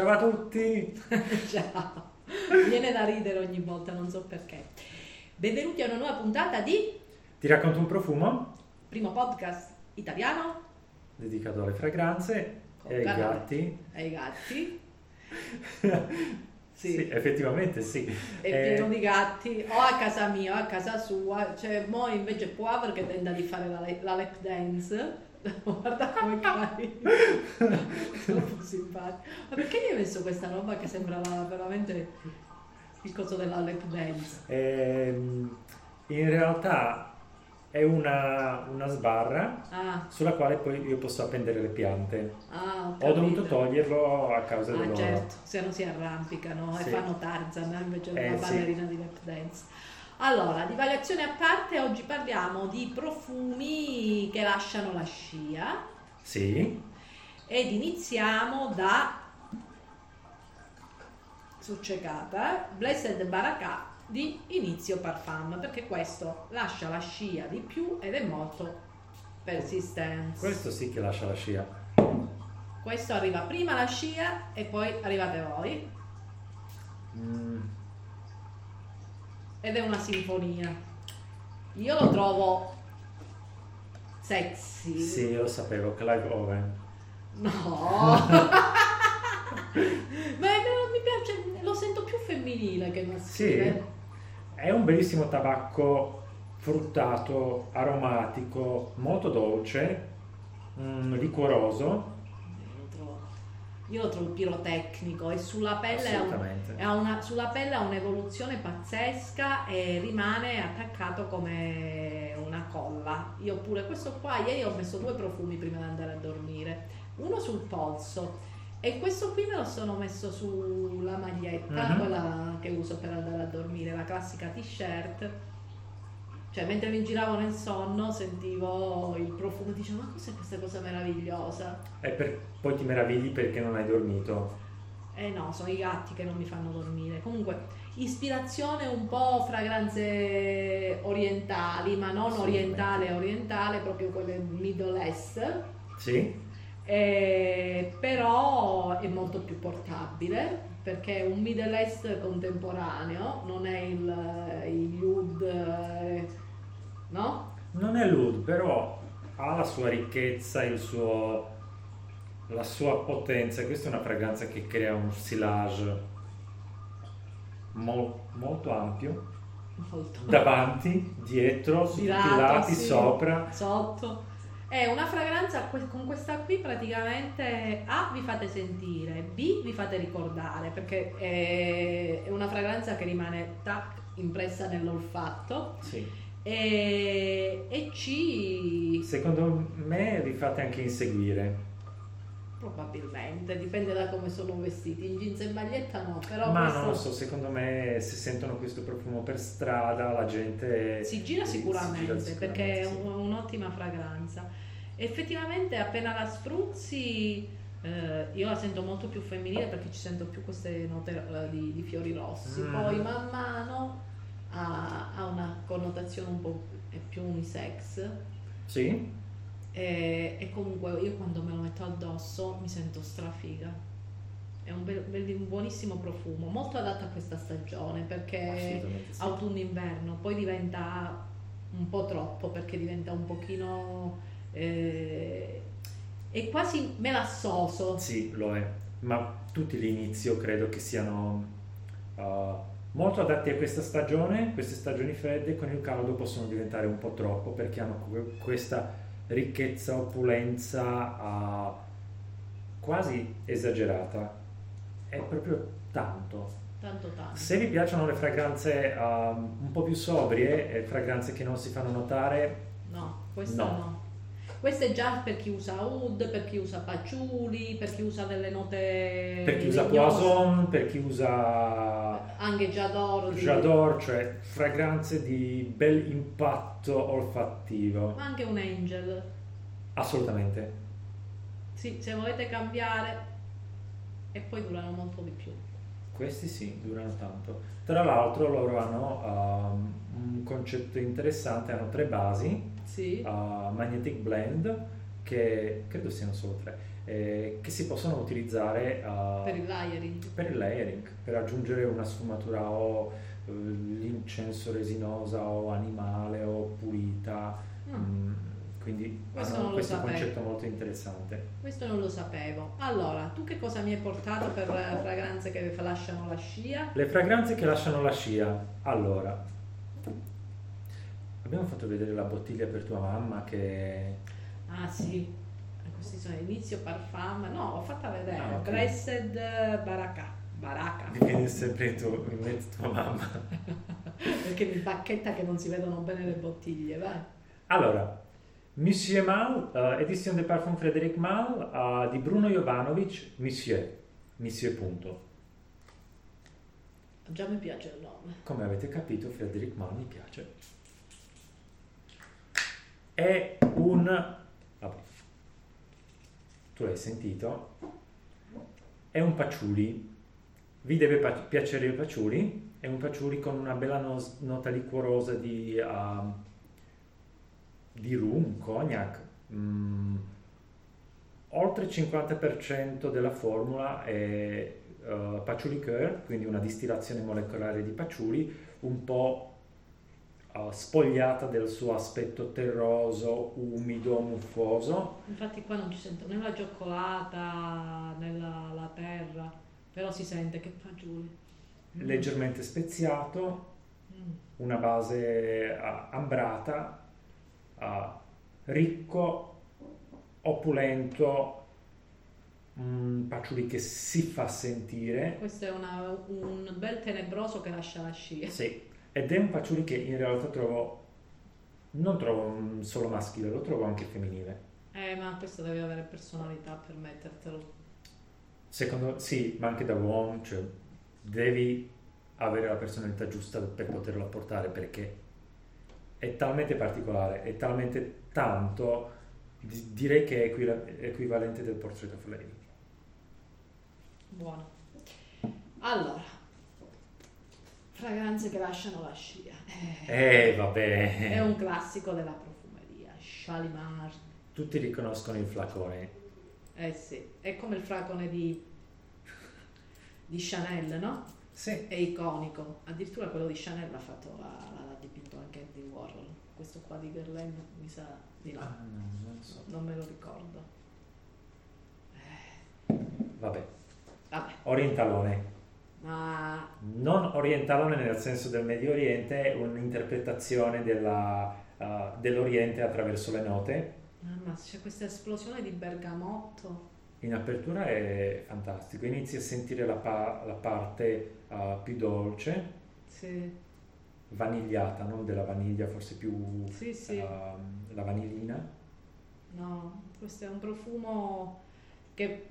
Ciao a tutti! Ciao! Viene da ridere ogni volta, non so perché. Benvenuti a una nuova puntata di Ti racconto un profumo primo podcast italiano dedicato alle fragranze Con e ai gatti. ai gatti. Sì. Sì. effettivamente sì. È Eh, pieno di gatti, o a casa mia o a casa sua. Cioè, mo invece Poivre che tenta di fare la, la lap dance. Guarda come carino. Troppo simpatico. Ma perché gli hai messo questa roba che sembrava veramente il coso della lap dance? ehm, in realtà è una, una sbarra Ah, sulla quale poi io posso appendere le piante. ah, ho, Ho dovuto toglierlo a causa Ah certo, se no si arrampicano e Sì. fanno Tarzan invece Eh, sì. ballerina di lap dance. Allora, divagazione a parte, oggi parliamo di profumi che lasciano la scia Sì, ed iniziamo da succecata, Blessed Baraka di Inizio Parfum, perché questo lascia la scia di più ed è molto persistente. questo sì che lascia la scia. Questo arriva prima la scia e poi arrivate voi. Mm, ed è una sinfonia. Io lo trovo sexy. sì, lo sapevo, Clive Owen. No. Ma non mi piace, lo sento più femminile che maschile. Sì, è un bellissimo tabacco fruttato, aromatico, molto dolce, mm, liquoroso. Io lo trovo, pirotecnico e sulla pelle ha un- una, sulla pelle ha un'evoluzione pazzesca e rimane attaccato come una colla. Io pure questo qua, ieri ho messo due profumi prima di andare a dormire, uno sul polso e questo qui me lo sono messo sulla maglietta, Mhm. quella che uso per andare a dormire, la classica t-shirt. Cioè, mentre mi giravo nel sonno sentivo il profumo dicevo, ma cos'è questa cosa meravigliosa? E per- poi ti meravigli perché non hai dormito. Eh no, sono i gatti che non mi fanno dormire. Comunque, ispirazione un po' fragranze orientali, ma non Assolutamente. orientale orientale, proprio quelle Middle East. Sì? Eh, però è molto più portabile perché è un Middle East contemporaneo, non è il, il Oud, eh, no? Non è Lud, però ha la sua ricchezza, il suo, la sua potenza. Questa è una fragranza che crea un silage mol- molto ampio, Molto. davanti, dietro, su tutti i Girato, lati, sì. sopra. sotto. È una fragranza con questa qui praticamente A vi fate sentire, B vi fate ricordare perché è, è una fragranza che rimane tac, impressa nell'olfatto Sì. e, e C Secondo me vi fate anche inseguire. Probabilmente, dipende da come sono vestiti, in jeans e maglietta no, però Ma questo non lo so, secondo me se sentono questo profumo per strada la gente si gira si sicuramente gira perché è sicuramente, un- un'ottima fragranza. Effettivamente appena la spruzzi eh, io la sento molto più femminile perché ci sento più queste note eh, di, di fiori rossi, Mm. poi man mano ha, ha una connotazione un po' è più unisex sì. E, e comunque io quando me lo metto addosso mi sento strafiga. È un, bel- bel- un buonissimo profumo, molto adatto a questa stagione perché sì. autunno-inverno, poi diventa un po' troppo perché diventa un pochino eh, è quasi melassoso. Sì, lo è, ma tutti l'inizio credo che siano uh, molto adatti a questa stagione, queste stagioni fredde con il caldo possono diventare un po' troppo perché hanno que- questa ricchezza, opulenza uh, quasi esagerata, è proprio tanto. Tanto tanto. Se vi piacciono le fragranze um, un po' più sobrie, fragranze che non si fanno notare, No, questa No. no. Questa è già per chi usa oud, per chi usa patchouli, per chi usa delle note per chi usa Poison, per chi usa anche Jador, di- J'adore, cioè fragranze di bel impatto olfattivo. ma anche un angel. Assolutamente. Sì, se volete cambiare e poi durano molto di più. Questi sì, durano tanto. Tra l'altro loro hanno um, un concetto interessante, hanno tre basi, Sì. uh, Magnetic Blend, che credo siano solo tre, eh, che si possono utilizzare uh, per il layering. Per il layering, per aggiungere una sfumatura o uh, l'incenso resinosa o animale o pulita. Mm. Mm, quindi questo questo sapevo. concetto molto interessante. Questo non lo sapevo. Allora, tu che cosa mi hai portato per fragranze che lasciano la scia? Le fragranze che lasciano la scia. Allora, abbiamo fatto vedere la bottiglia per tua mamma che... Ah sì, questi sono inizio parfum. No, ho fatta vedere. Ah, okay. Blessed Baraka. Baraka. Mi viene sempre tu, in mezzo tua mamma. Perché mi bacchetta che non si vedono bene le bottiglie, vai. Allora, Monsieur Mal, uh, edizione del parfum Frederic Mal uh, di Bruno Jovanovic, Monsieur, Monsieur punto. Già mi piace il nome. Come avete capito, Frederic Mal mi piace. È un... Tu l'hai sentito? È un patchouli. Vi deve piacere il patchouli? È un patchouli con una bella nota liquorosa di... Uh, di rum, cognac, mm, oltre il 50% della formula è uh, liqueur, quindi una distillazione molecolare di patchouli, un po' uh, spogliata del suo aspetto terroso, umido, muffoso. Infatti qua non ci sento né la cioccolata né la, la terra, però si sente che patchouli. Mm. Leggermente speziato, mm. una base uh, ambrata uh, ricco, opulento, un patchouli che si fa sentire. Questo è una, un bel tenebroso che lascia la scia. Sì, ed è un patchouli che in realtà trovo, non trovo solo maschile, lo trovo anche femminile. Eh, ma questo deve avere personalità per mettertelo. Secondo, sì, ma anche da uomo, cioè devi avere la personalità giusta per poterlo apportare perché è talmente particolare, è talmente tanto, direi che è equivalente del Portrait of Lady. Buono. Allora, fragranze che lasciano la scia. Eh, eh vabbè. È un classico della profumeria, Shalimar. Tutti riconoscono il flacone. Eh sì, è come il flacone di, di Chanel, no? Sì. È iconico, addirittura quello di Chanel l'ha fatto la, anche di Warhol. Questo qua di Guerlain mi sa di no. Ah, no non, so. non me lo ricordo. Eh. Vabbè. Vabbè. Orientalone. Ma... Non orientalone nel senso del Medio Oriente, un'interpretazione della, uh, dell'Oriente attraverso le note. Mamma, c'è questa esplosione di bergamotto. In apertura è fantastico, inizi a sentire la, pa- la parte uh, più dolce. Sì vanigliata, non della vaniglia, forse più sì, sì. Uh, la vanillina. No, questo è un profumo che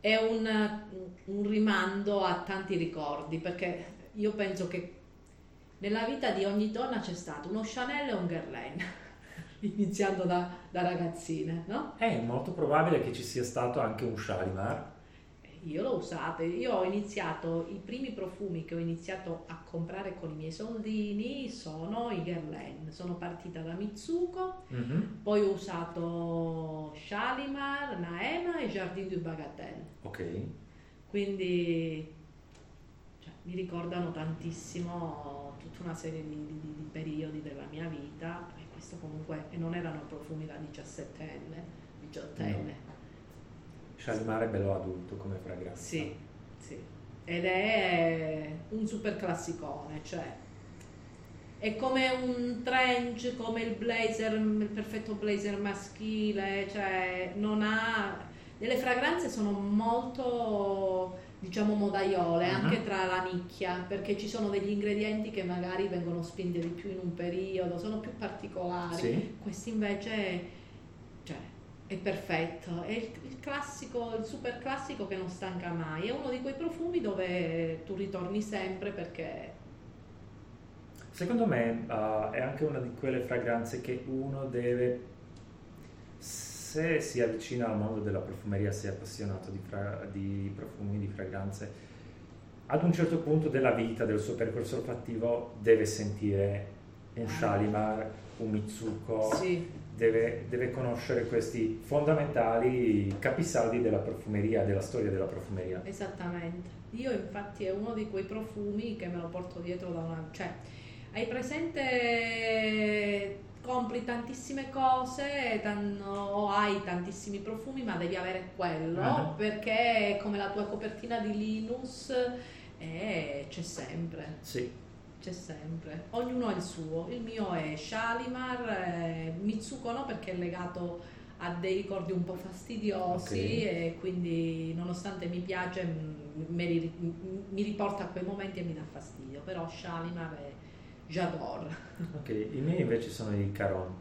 è un, un, rimando a tanti ricordi, perché io penso che nella vita di ogni donna c'è stato uno Chanel e un Guerlain, iniziando da, da ragazzine, no? È molto probabile che ci sia stato anche un Shalimar io l'ho usato, io ho iniziato, i primi profumi che ho iniziato a comprare con i miei soldini sono i Guerlain, sono partita da Mitsuko, mm-hmm. poi ho usato Shalimar, Naema e Jardin du Bagatelle. Ok. Quindi cioè, mi ricordano tantissimo tutta una serie di, di, di, periodi della mia vita e questo comunque, e non erano profumi da 17enne, 18enne. No Shalimar è bello adulto come fragranza. Sì, sì. Ed è un super classicone, cioè è come un trench, come il blazer, il perfetto blazer maschile, cioè non ha... Le fragranze sono molto, diciamo, modaiole, uh-huh. anche tra la nicchia, perché ci sono degli ingredienti che magari vengono spinti di più in un periodo, sono più particolari. Sì. Questi invece, cioè, è perfetto, è il, classico, il super classico che non stanca mai, è uno di quei profumi dove tu ritorni sempre perché... Secondo me uh, è anche una di quelle fragranze che uno deve, se si avvicina al mondo della profumeria, se è appassionato di, fra, di profumi, di fragranze, ad un certo punto della vita, del suo percorso olfattivo, deve sentire un Shalimar, un Mitsuko, Sì, deve, deve conoscere questi fondamentali capisaldi della profumeria, della storia della profumeria. esattamente. Io infatti è uno di quei profumi che me lo porto dietro da una... cioè, hai presente compri tantissime cose tan- o hai tantissimi profumi ma devi avere quello Ah. perché è come la tua copertina di Linus e c'è sempre. Sì, C'è sempre, ognuno ha il suo. Il mio è Shalimar, eh, Mitsuko no perché è legato a dei ricordi un po' fastidiosi Ok. e quindi nonostante mi piace m- me li- m- mi riporta a quei momenti e mi dà fastidio, però Shalimar è J'adore. ok. I miei invece sono i Caron,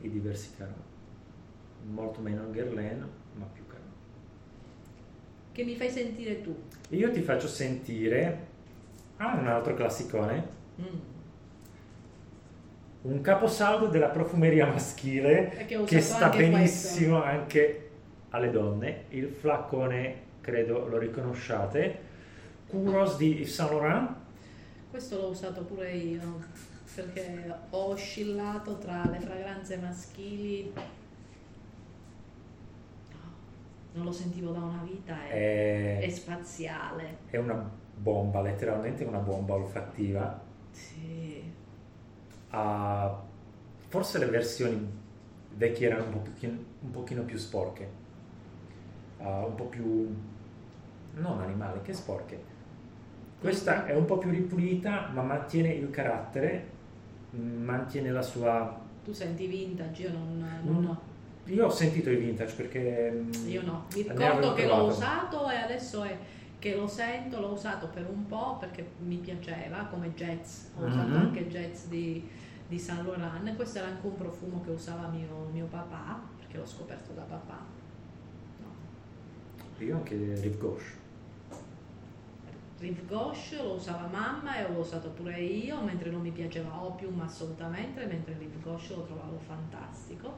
i diversi Caron. Molto meno Guerlain, ma più Caron. Che mi fai sentire tu? Io ti faccio sentire ah, un altro classicone, Mm. un caposaldo della profumeria maschile che sta anche benissimo anche alle donne. Il flacone, credo lo riconosciate, Kuros di Yves Saint Laurent. Questo l'ho usato pure io perché ho oscillato tra le fragranze maschili. Non lo sentivo da una vita, è, è È, spaziale. è una bomba, letteralmente una bomba olfattiva. Sì. Ah, forse le versioni vecchie erano un pochino, un pochino più sporche, Ah, un po' più... non animali, che sporche. Questa è un po' più ripulita, ma mantiene il carattere, mm, mantiene la sua... Tu senti vintage, io non, non Mm. ho. Io ho sentito i vintage perché... mm, Io no. Mi ricordo che l'ho usato e adesso è che lo sento, l'ho usato per un po' perché mi piaceva come jazz. Ho usato Mhm. anche jazz di, di Saint Laurent. Questo era anche un profumo che usava mio, mio papà, perché l'ho scoperto da papà. No. Io anche Rive Gauche. Rive Gauche lo usava mamma e l'ho usato pure io, mentre non mi piaceva Opium assolutamente, mentre Rive Gauche lo trovavo fantastico.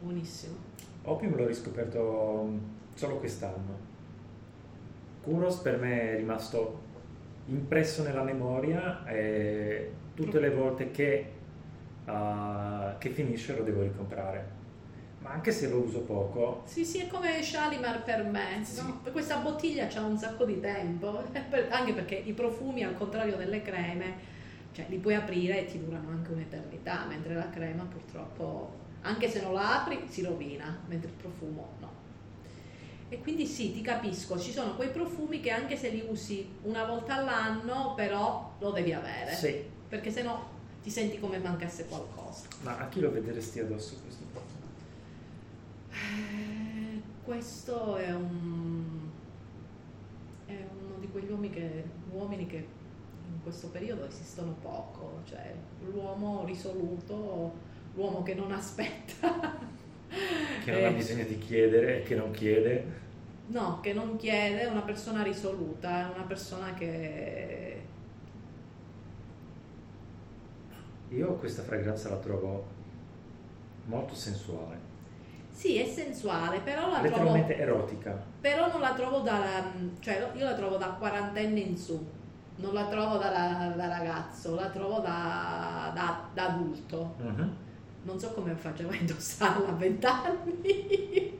Buonissimo. Opium l'ho riscoperto mm, solo quest'anno. Kuros per me è rimasto impresso nella memoria e tutte le volte che, ah, che finisce lo devo ricomprare. Ma anche se lo uso poco, Sì, sì, è come Shalimar per me. Sì. no? Questa bottiglia c'ha un sacco di tempo, anche perché i profumi, al contrario delle creme, cioè li puoi aprire e ti durano anche un'eternità, mentre la crema purtroppo, anche se non la apri, si rovina, mentre il profumo no. E quindi sì, ti capisco, ci sono quei profumi che anche se li usi una volta all'anno, però lo devi avere, sì, perché sennò ti senti come mancasse qualcosa. ma a chi lo vedresti addosso questo profumo? Eh, Questo è un è uno di quegli uomini che, uomini che in questo periodo esistono poco, cioè l'uomo risoluto, l'uomo che non aspetta, Che non ha Eh, bisogno di chiedere, che non chiede. no, che non chiede, è una persona risoluta, è una persona che Io questa fragranza la trovo molto sensuale, sì, è sensuale, però la trovo letteralmente erotica. Però non la trovo da, cioè io la trovo da quarantenne in su, non la trovo da, da ragazzo, la trovo da, da- da adulto. Mhm. Non so come facevo a indossarla a vent'anni.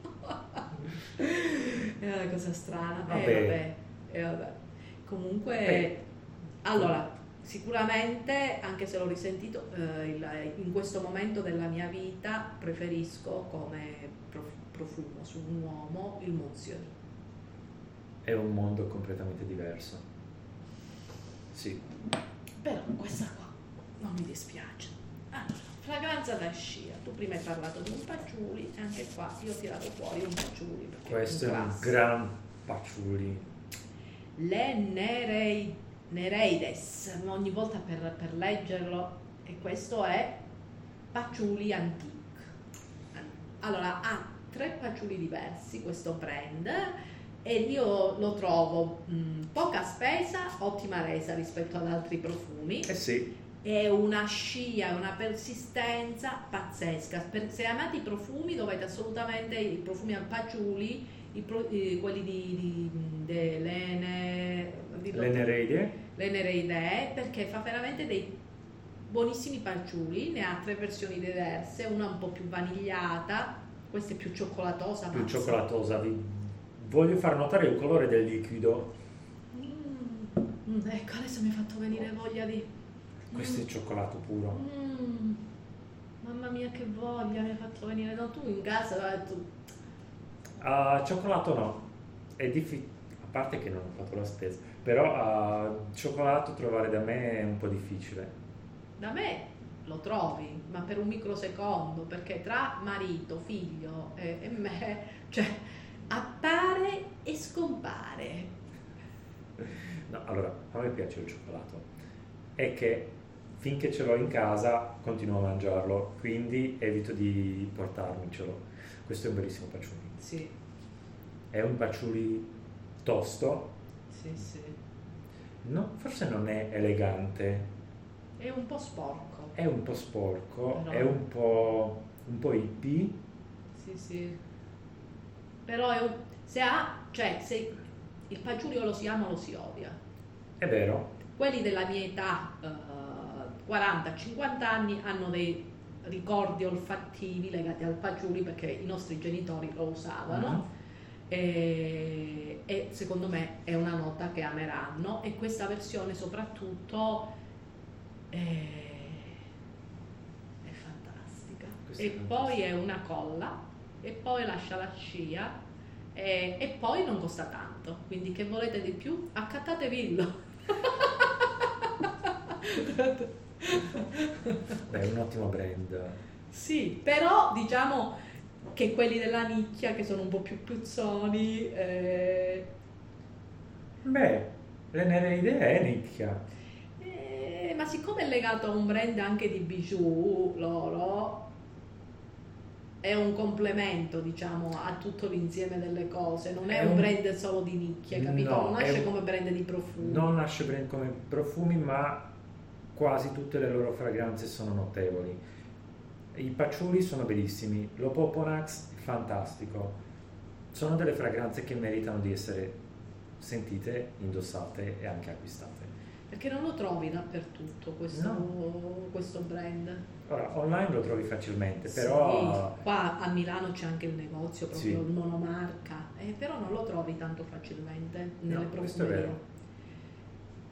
È una cosa strana. Vabbè. Eh, vabbè, eh, vabbè. Comunque, Eh. allora, sicuramente, anche se l'ho risentito, eh, il- in questo momento della mia vita preferisco come prof- profumo su un uomo il Monsieur. È un mondo completamente diverso. Sì. Però questa qua non mi dispiace. Allora, fragranza da scia. Tu prima hai parlato di un patchouli e anche qua io ho tirato fuori un patchouli. perché Questo è un classico. gran patchouli. Le Nerei- Nereides, ogni volta per, per leggerlo, e questo è patchouli antique. Allora, ha tre patchouli diversi questo brand e io lo trovo mh, poca spesa, ottima resa rispetto ad altri profumi. Eh sì, è una scia, una persistenza pazzesca. Se amate i profumi dovete assolutamente, i profumi al patchouli, i pro- eh, quelli di, di, di- le nereide. l'Enereide, perché fa veramente dei buonissimi fagioli, ne ha tre versioni diverse, una un po' più vanigliata, questa è più cioccolatosa. più mazza. cioccolatosa. Vi voglio far notare il colore del liquido. Mm, mm, ecco, adesso mi ha fatto venire voglia di... Questo è cioccolato puro. Mm, mamma mia che voglia, mi ha fatto venire... No, tu in casa... tu- Ah, cioccolato no, è difficile, a parte che non ho fatto la spesa, però ah, cioccolato trovare da me è un po' difficile. Da me lo trovi, ma per un microsecondo, perché tra marito, figlio e, e me, cioè appare e scompare. No, allora, a me piace il cioccolato, è che finché ce l'ho in casa continuo a mangiarlo, quindi evito di portarmicelo. Questo è un bellissimo patchouli. Sì, È un patchouli tosto, sì, sì. no, forse non è elegante, È un po' sporco. è un po' sporco, Però- è un po', un po' hippie. Sì, sì. Però è un- se ha, cioè se il fagiulio lo si ama o lo si odia. È vero, Quelli della mia età, eh, 40-50 anni, hanno dei ricordi olfattivi legati al fagioli perché i nostri genitori lo usavano. Mhm. E, e secondo me è una nota che ameranno. E questa versione soprattutto è, è fantastica. Questa e è poi è una colla e poi lascia la scia e, e poi non costa tanto. Quindi che volete di più? Accattatevillo Beh, è un ottimo brand. Sì, però diciamo che quelli della nicchia che sono un po' più puzzoni eh, Beh, l'Enereide è nicchia. Eh, ma siccome è legato a un brand anche di bijou, loro è un complemento, diciamo, a tutto l'insieme delle cose, non è, È un brand solo di nicchia, capito? No, non nasce un- come brand di profumi. Non nasce come profumi, ma quasi tutte le loro fragranze sono notevoli. I patchouli sono bellissimi, l'Opoponax fantastico. Sono delle fragranze che meritano di essere sentite, indossate e anche acquistate. Perché non lo trovi dappertutto questo, No. questo brand. Ora, online lo trovi facilmente, Sì, però qua a Milano c'è anche il negozio proprio Sì. monomarca, eh, però non lo trovi tanto facilmente nelle No, questo è profumerie. vero.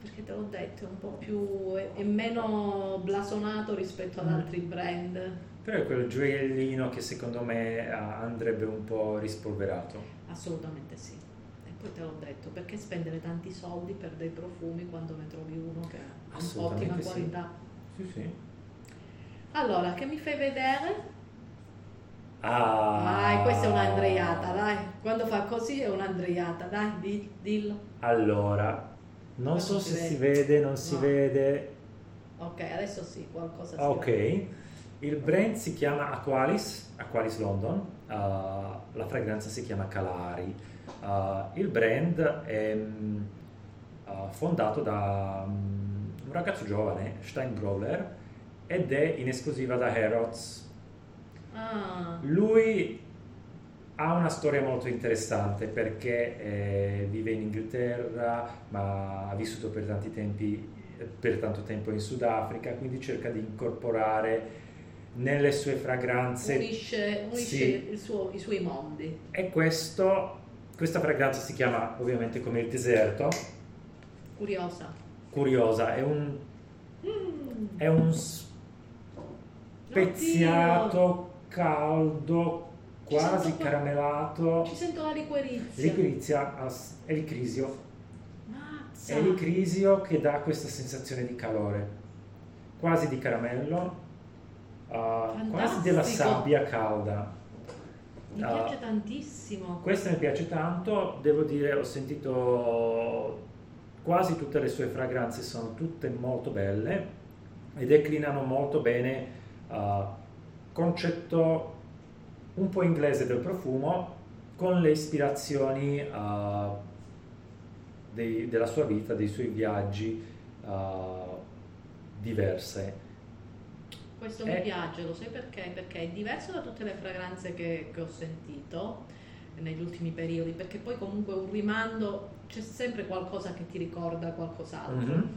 Perché te l'ho detto, è un po' più è, è meno blasonato rispetto ad Mm. altri brand. però è quel gioiellino che secondo me eh, andrebbe un po' rispolverato. Assolutamente sì. E poi te l'ho detto, perché spendere tanti soldi per dei profumi quando ne trovi uno che ha un'ottima sì. qualità? Sì, sì. Allora, che mi fai vedere? Ah, Dai, questa è un'andreiata, dai. Quando fa così è un'andreiata, dai, di- dillo. Allora, non Non so si se si vede. vede, non si No. vede. Ok, adesso sì, qualcosa si Ok, vede. il brand si chiama Aqualis, Aqualis London, uh, la fragranza si chiama Calari. Uh, il brand è mm, uh, fondato da mm, un ragazzo giovane, Steingrowler, ed è in esclusiva da Harrods. Ah, Lui ha una storia molto interessante perché eh, vive in Inghilterra, ma ha vissuto per tanti tempi, per tanto tempo in Sudafrica, quindi cerca di incorporare nelle sue fragranze unisce, unisce Sì. suo- i suoi mondi. e questo, questa fragranza si chiama ovviamente come il deserto, Curiosa. curiosa, è un, Mm. è un speziato caldo, quasi sento- caramellato. Ci sento la liquirizia. Liquirizia è l'icrisio, Mazza. è l'icrisio che dà questa sensazione di calore, quasi di caramello, uh, quasi della sabbia calda. Mi Ah. piace tantissimo. Questa mi piace tanto, devo dire, ho sentito quasi tutte le sue fragranze, sono tutte molto belle e declinano molto bene uh, concetto un po' inglese del profumo con le ispirazioni uh, dei- della sua vita, dei suoi viaggi uh, diverse. Questo Eh. mi piace, lo sai perché? Perché è diverso da tutte le fragranze che, che ho sentito negli ultimi periodi, perché poi comunque un rimando c'è sempre qualcosa che ti ricorda qualcos'altro. Mhm.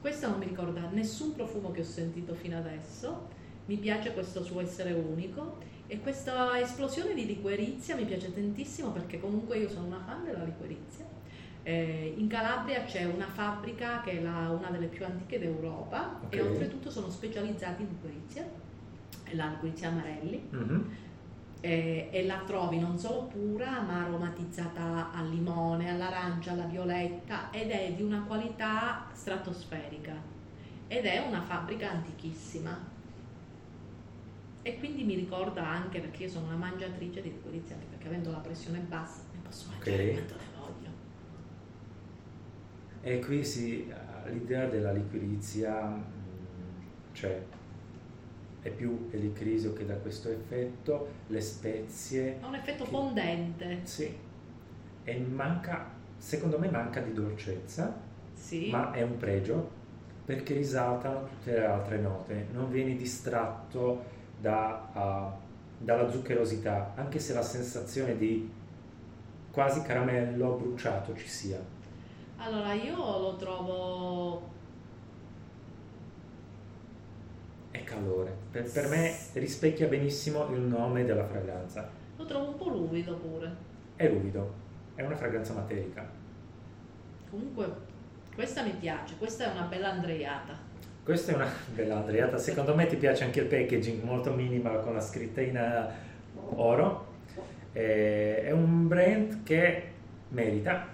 Questa non mi ricorda nessun profumo che ho sentito fino adesso, mi piace questo suo essere unico e questa esplosione di liquerizia mi piace tantissimo perché comunque io sono una fan della liquerizia. Eh, in Calabria c'è una fabbrica che è la, una delle più antiche d'Europa Ok. e oltretutto sono specializzati in liquerizia, la liquerizia Amarelli Mhm. e, e la trovi non solo pura ma aromatizzata al limone, all'arancia, alla violetta ed è di una qualità stratosferica ed è una fabbrica antichissima e quindi mi ricorda anche perché io sono una mangiatrice di liquerizia anche perché avendo la pressione bassa ne posso mangiare Ok. quanto ne voglio. E qui sì, l'idea della liquirizia mm, c'è, è più l'icrisio che dà questo effetto, le spezie, ha un effetto Che- fondente. Sì, e manca, secondo me manca di dolcezza, sì. ma è un pregio perché risaltano tutte le altre note, non vieni distratto da, ah, dalla zuccherosità, anche se la sensazione di quasi caramello bruciato ci sia. allora io lo trovo È calore. Per, per me rispecchia benissimo il nome della fragranza. lo trovo un po' ruvido pure È ruvido, è una fragranza materica. comunque questa mi piace questa è una bella andreiata Questa è una bella Andreata, secondo me ti piace anche il packaging molto minimal con la scritta in eh, oro. Eh, È un brand che merita,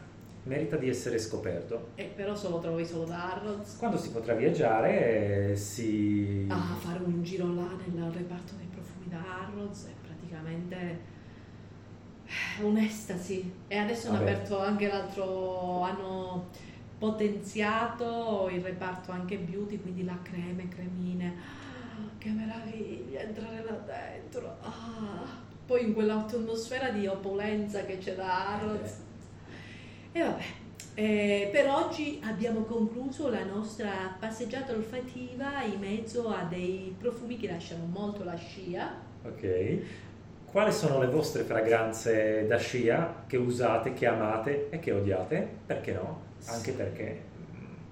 merita di essere scoperto. E però se lo trovi solo da Harrods. Quando si potrà viaggiare eh, si... Ah, fare un giro là nel reparto dei profumi da Harrods è praticamente eh, un'estasi. E adesso hanno Vabbè. aperto anche l'altro, hanno potenziato il reparto anche beauty, quindi la creme, cremine. Ah, che meraviglia entrare là dentro. Ah, poi in quell'atmosfera di opulenza che c'è da Harrods. E vabbè, eh, per oggi abbiamo concluso la nostra passeggiata olfattiva in mezzo a dei profumi che lasciano molto la scia. Ok. Quali sono le vostre fragranze da scia che usate, che amate e che odiate? Perché no? Anche perché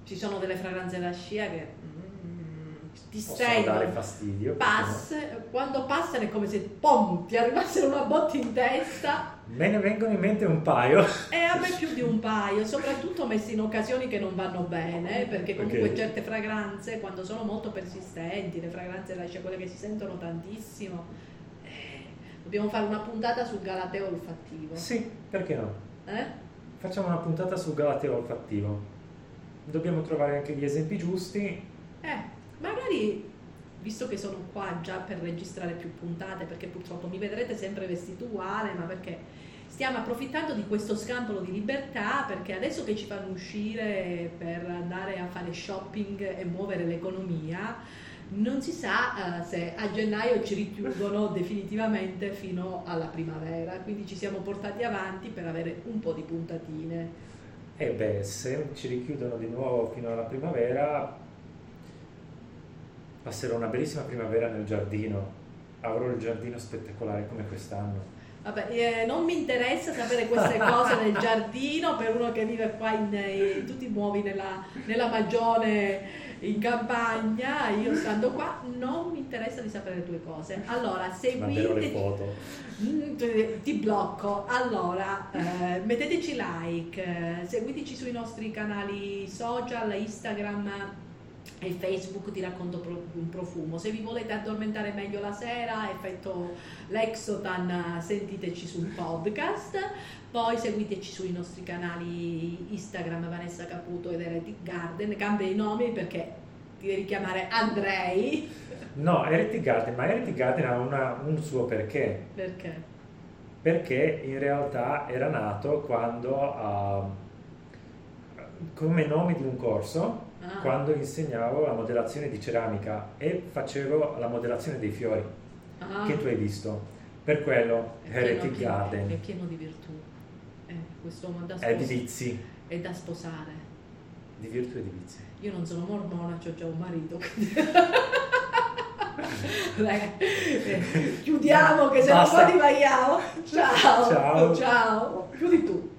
Ci sono delle fragranze da scia che mm, ti possono dare fastidio. perché no? Pass, quando passano è come se pom, ti arrivassero una botta in testa Me ne vengono in mente un paio. e a me più di un paio, soprattutto messi in occasioni che non vanno bene, eh, perché comunque Ok. certe fragranze quando sono molto persistenti, le fragranze da scia, quelle che si sentono tantissimo, eh, dobbiamo fare una puntata sul galateo olfattivo. Sì, perché no? Eh? Facciamo una puntata sul galateo olfattivo. Dobbiamo trovare anche gli esempi giusti. Eh, magari visto che sono qua già per registrare più puntate, perché purtroppo mi vedrete sempre vestito uguale, ma perché stiamo approfittando di questo scampolo di libertà, perché adesso che ci fanno uscire per andare a fare shopping e muovere l'economia, non si sa eh, se a gennaio ci richiudono definitivamente fino alla primavera, quindi ci siamo portati avanti per avere un po' di puntatine. E beh, se ci richiudono di nuovo fino alla primavera, passerò una bellissima primavera nel giardino. Avrò il giardino spettacolare come quest'anno. Vabbè, eh, non mi interessa sapere queste cose del giardino per uno che vive qua in, eh, tu ti muovi nella, nella magione in campagna, io stando qua non mi interessa di sapere le tue cose. Allora, seguite, foto. Mm, ti- ti blocco. Allora, eh, metteteci like, eh, seguiteci sui nostri canali social, Instagram e Facebook ti racconto un profumo. Se vi volete addormentare meglio la sera, effetto Lexotan, sentiteci sul podcast. Poi seguiteci sui nostri canali Instagram Vanessa Caputo ed Heretic Garden. Cambia i nomi perché ti devi chiamare Andrei. No, Heretic Garden, ma Heretic Garden ha una- un suo perché. Perché? Perché in realtà era nato quando, ah, come nome di un corso, Ah. quando insegnavo la modellazione di ceramica e facevo la modellazione dei fiori Ah. che tu hai visto. Per quello È Heretic pieno- È Garden pieno di virtù. Eh, quest'uomo è da, è di vizi, è da sposare. di virtù e di vizi. Io non sono mormona, ho già un marito. quindi- Dai, eh, chiudiamo che se Basta. no poi divaghiamo. Ciao. Ciao. Ciao. Chiudi tu.